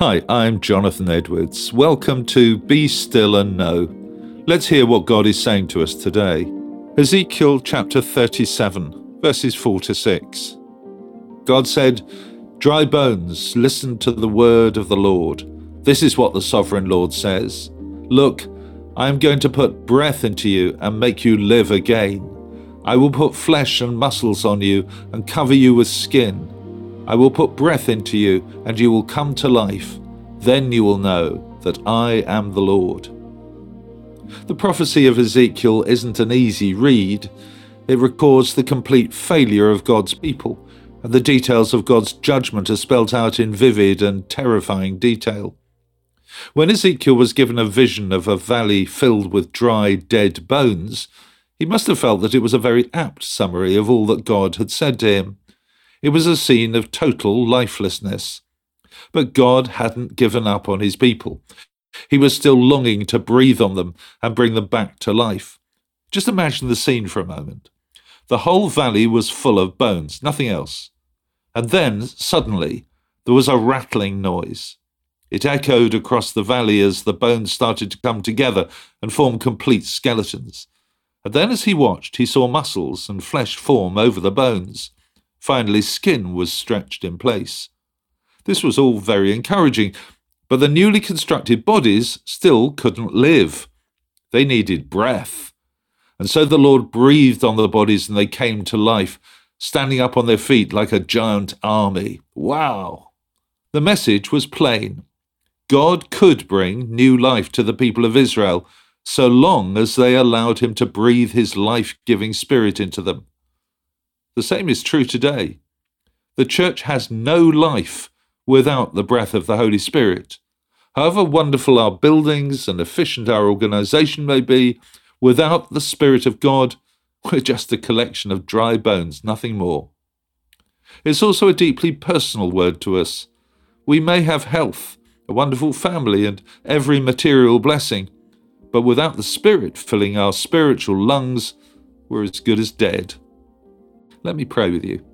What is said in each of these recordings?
Hi, I'm Jonathan Edwards. Welcome to Be Still and Know. Let's hear what God is saying to us today. Ezekiel chapter 37, verses 4 to 6. God said, Dry bones, listen to the word of the Lord. This is what the sovereign Lord says Look, I am going to put breath into you and make you live again. I will put flesh and muscles on you and cover you with skin. I will put breath into you, and you will come to life. Then you will know that I am the Lord. The prophecy of Ezekiel isn't an easy read. It records the complete failure of God's people, and the details of God's judgment are spelt out in vivid and terrifying detail. When Ezekiel was given a vision of a valley filled with dry, dead bones, he must have felt that it was a very apt summary of all that God had said to him. It was a scene of total lifelessness. But God hadn't given up on his people. He was still longing to breathe on them and bring them back to life. Just imagine the scene for a moment. The whole valley was full of bones, nothing else. And then, suddenly, there was a rattling noise. It echoed across the valley as the bones started to come together and form complete skeletons. And then, as he watched, he saw muscles and flesh form over the bones. Finally, skin was stretched in place. This was all very encouraging, but the newly constructed bodies still couldn't live. They needed breath. And so the Lord breathed on the bodies and they came to life, standing up on their feet like a giant army. Wow! The message was plain. God could bring new life to the people of Israel so long as they allowed him to breathe his life giving spirit into them. The same is true today. The church has no life without the breath of the Holy Spirit. However wonderful our buildings and efficient our organization may be, without the Spirit of God, we're just a collection of dry bones, nothing more. It's also a deeply personal word to us. We may have health, a wonderful family, and every material blessing, but without the Spirit filling our spiritual lungs, we're as good as dead. Let me pray with you.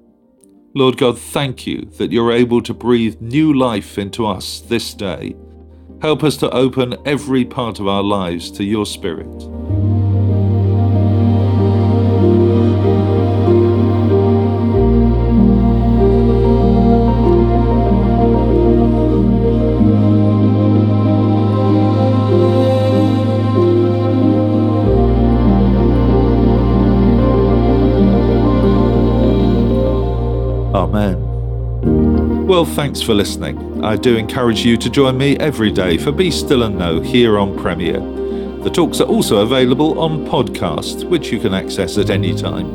Lord God, thank you that you're able to breathe new life into us this day. Help us to open every part of our lives to your Spirit. Amen. Well, thanks for listening. I do encourage you to join me every day for Be Still and Know here on Premier. The talks are also available on podcast, which you can access at any time.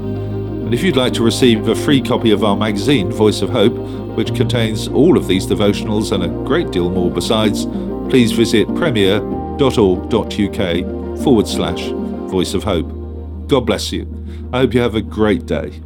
And if you'd like to receive a free copy of our magazine, Voice of Hope, which contains all of these devotionals and a great deal more besides, please visit premier.org.uk forward slash Voice of Hope. God bless you. I hope you have a great day.